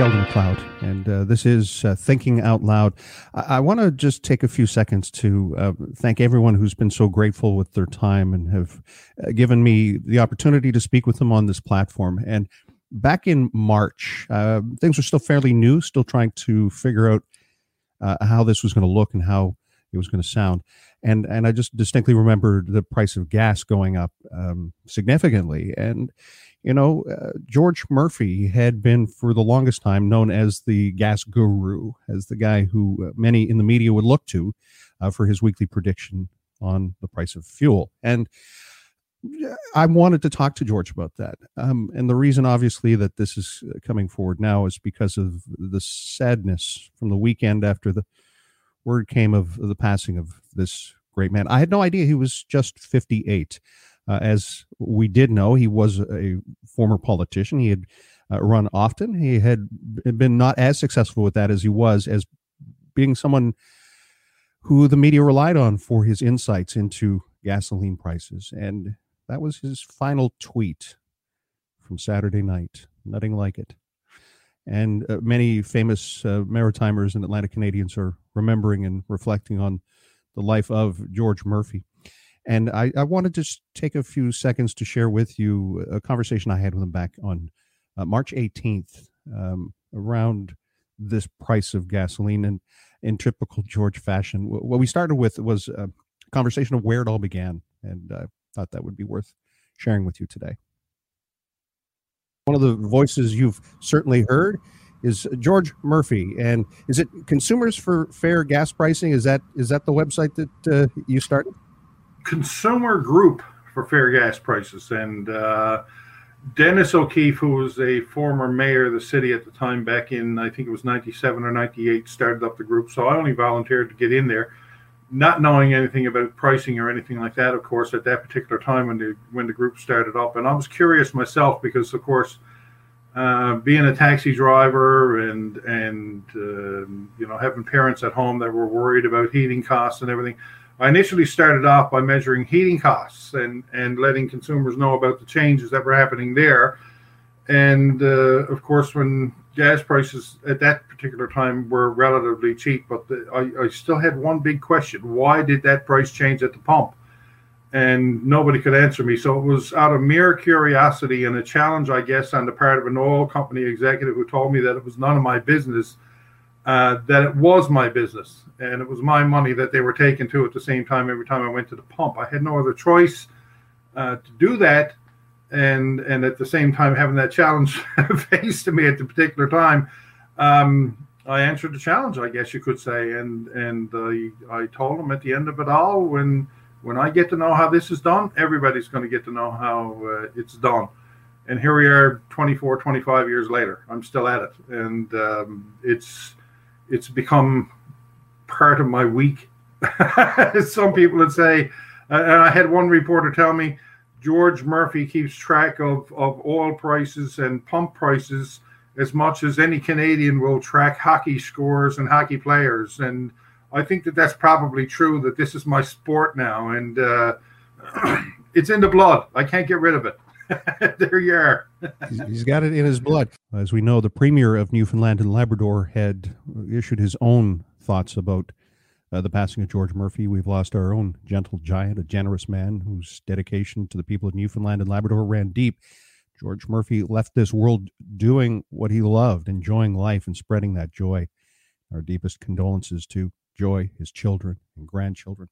Sheldon McLeod, and uh, this is uh, Thinking Out Loud. I, I want to just take a few seconds to uh, thank everyone who's been so grateful with their time and have uh, given me the opportunity to speak with them on this platform. And back in March, uh, things were still fairly new, still trying to figure out uh, how this was going to look and how it was going to sound. And and I just distinctly remember the price of gas going up um, significantly, and you know, uh, George Murphy had been for the longest time known as the gas guru, as the guy who uh, many in the media would look to uh, for his weekly prediction on the price of fuel. And I wanted to talk to George about that. Um, and the reason, obviously, that this is uh, coming forward now is because of the sadness from the weekend after the word came of the passing of this great man. I had no idea he was just 58. Uh, as we did know, he was a former politician. He had uh, run often. He had been not as successful with that as he was as being someone who the media relied on for his insights into gasoline prices. And that was his final tweet from Saturday night. Nothing like it. And uh, many famous uh, Maritimers and Atlantic Canadians are remembering and reflecting on the life of George Murphy. And I, I wanted to take a few seconds to share with you a conversation I had with him back on uh, March 18th um, around this price of gasoline. And in typical George fashion, what we started with was a conversation of where it all began. And I thought that would be worth sharing with you today. One of the voices you've certainly heard is George Murphy. And is it Consumers for Fair Gas Pricing? Is that is that the website that uh, you started? Consumer group for fair gas prices. And uh, Dennis O'Keefe, who was a former mayor of the city at the time, back in I think it was '97 or '98, started up the group. So I only volunteered to get in there, not knowing anything about pricing or anything like that. Of course, at that particular time when the when the group started up, and I was curious myself because, of course. Uh, being a taxi driver and and uh, you know having parents at home that were worried about heating costs and everything, I initially started off by measuring heating costs and, and letting consumers know about the changes that were happening there. And uh, of course, when gas prices at that particular time were relatively cheap, but the, I, I still had one big question why did that price change at the pump? And nobody could answer me. So it was out of mere curiosity and a challenge, I guess, on the part of an oil company executive who told me that it was none of my business uh, that it was my business and it was my money that they were taking to at the same time every time I went to the pump. I had no other choice uh, to do that, and and at the same time having that challenge faced to me at the particular time, um, I answered the challenge, I guess you could say, and and uh, I told them at the end of it all when when I get to know how this is done, everybody's going to get to know how uh, it's done. And here we are 24, 25 years later. I'm still at it. And um, it's it's become part of my week. Some people would say, uh, and I had one reporter tell me George Murphy keeps track of, of oil prices and pump prices as much as any Canadian will track hockey scores and hockey players. And I think that that's probably true, that this is my sport now. And uh, it's in the blood. I can't get rid of it. there you are. He's got it in his blood. As we know, the Premier of Newfoundland and Labrador had issued his own thoughts about uh, the passing of George Murphy. We've lost our own gentle giant, a generous man whose dedication to the people of Newfoundland and Labrador ran deep. George Murphy left this world doing what he loved, enjoying life and spreading that joy. Our deepest condolences to Joy, his children, and grandchildren.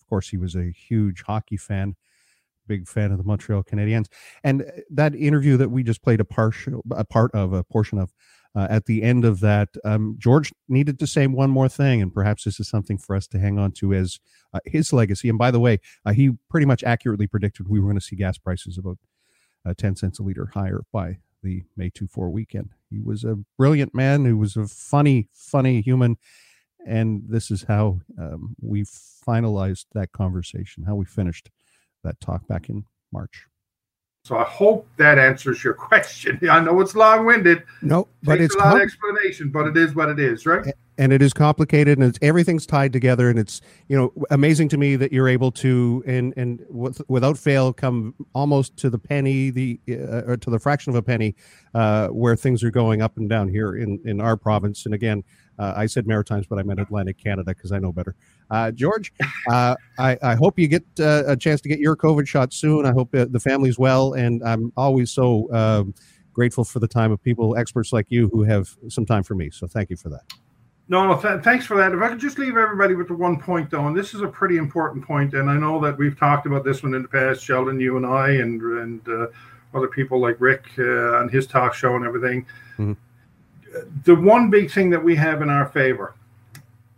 Of course, he was a huge hockey fan big fan of the Montreal Canadiens. And uh, that interview that we just played a partial, a part of, a portion of, uh, at the end of that. Um, George needed to say one more thing, and perhaps this is something for us to hang on to as uh, his legacy. And by the way, uh, he pretty much accurately predicted we were going to see gas prices about uh, 10 cents a liter higher by the May 2 4 weekend. He was a brilliant man who was a funny, funny human. And this is how um, we finalized that conversation, how we finished that talk back in March. So I hope that answers your question. I know it's long-winded. No, but it's a lot of explanation, but it is what it is, right? and it is complicated and it's everything's tied together and it's you know amazing to me that you're able to and and with, without fail come almost to the penny the uh, or to the fraction of a penny uh, where things are going up and down here in in our province and again uh, I said Maritimes, but I meant Atlantic Canada because I know better. Uh, George, uh, I, I, hope you get uh, a chance to get your COVID shot soon. I hope uh, the family's well, and I'm always so um, grateful for the time of people, experts like you, who have some time for me. So thank you for that. No, no, th- thanks for that. If I could just leave everybody with the one point, though, and this is a pretty important point, and I know that we've talked about this one in the past, Sheldon, you and I, and and uh, other people like Rick uh, on his talk show and everything. Mm-hmm. The one big thing that we have in our favor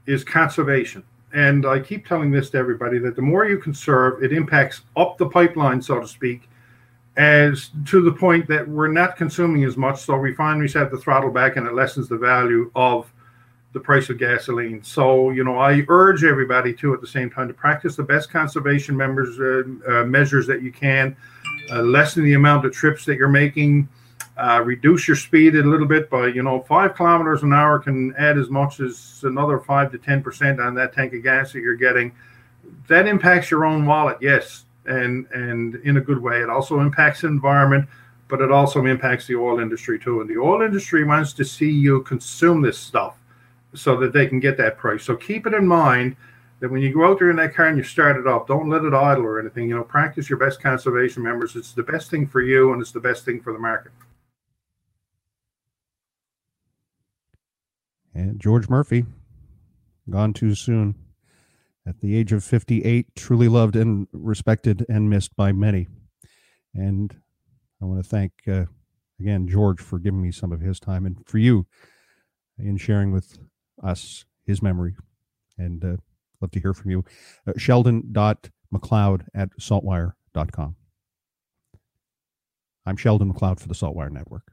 is conservation, and I keep telling this to everybody that the more you conserve, it impacts up the pipeline, so to speak, as to the point that we're not consuming as much, so refineries have the throttle back, and it lessens the value of the price of gasoline. So, you know, I urge everybody to, at the same time, to practice the best conservation members uh, uh, measures that you can, uh, lessen the amount of trips that you're making, uh, reduce your speed a little bit by, you know, five kilometers an hour can add as much as another five to ten percent on that tank of gas that you're getting. That impacts your own wallet, yes, and and in a good way. It also impacts the environment but it also impacts the oil industry too. And the oil industry wants to see you consume this stuff so that they can get that price. So keep it in mind that when you go out there in that car and you start it up, don't let it idle or anything. You know, practice your best conservation members. It's the best thing for you and it's the best thing for the market. And George Murphy, gone too soon. At the age of 58, truly loved and respected and missed by many. And I want to thank, uh, again, George for giving me some of his time and for you in sharing with us his memory. And uh, love to hear from you. Uh, Sheldon.mcleod at saltwire.com. I'm Sheldon McLeod for the Saltwire Network.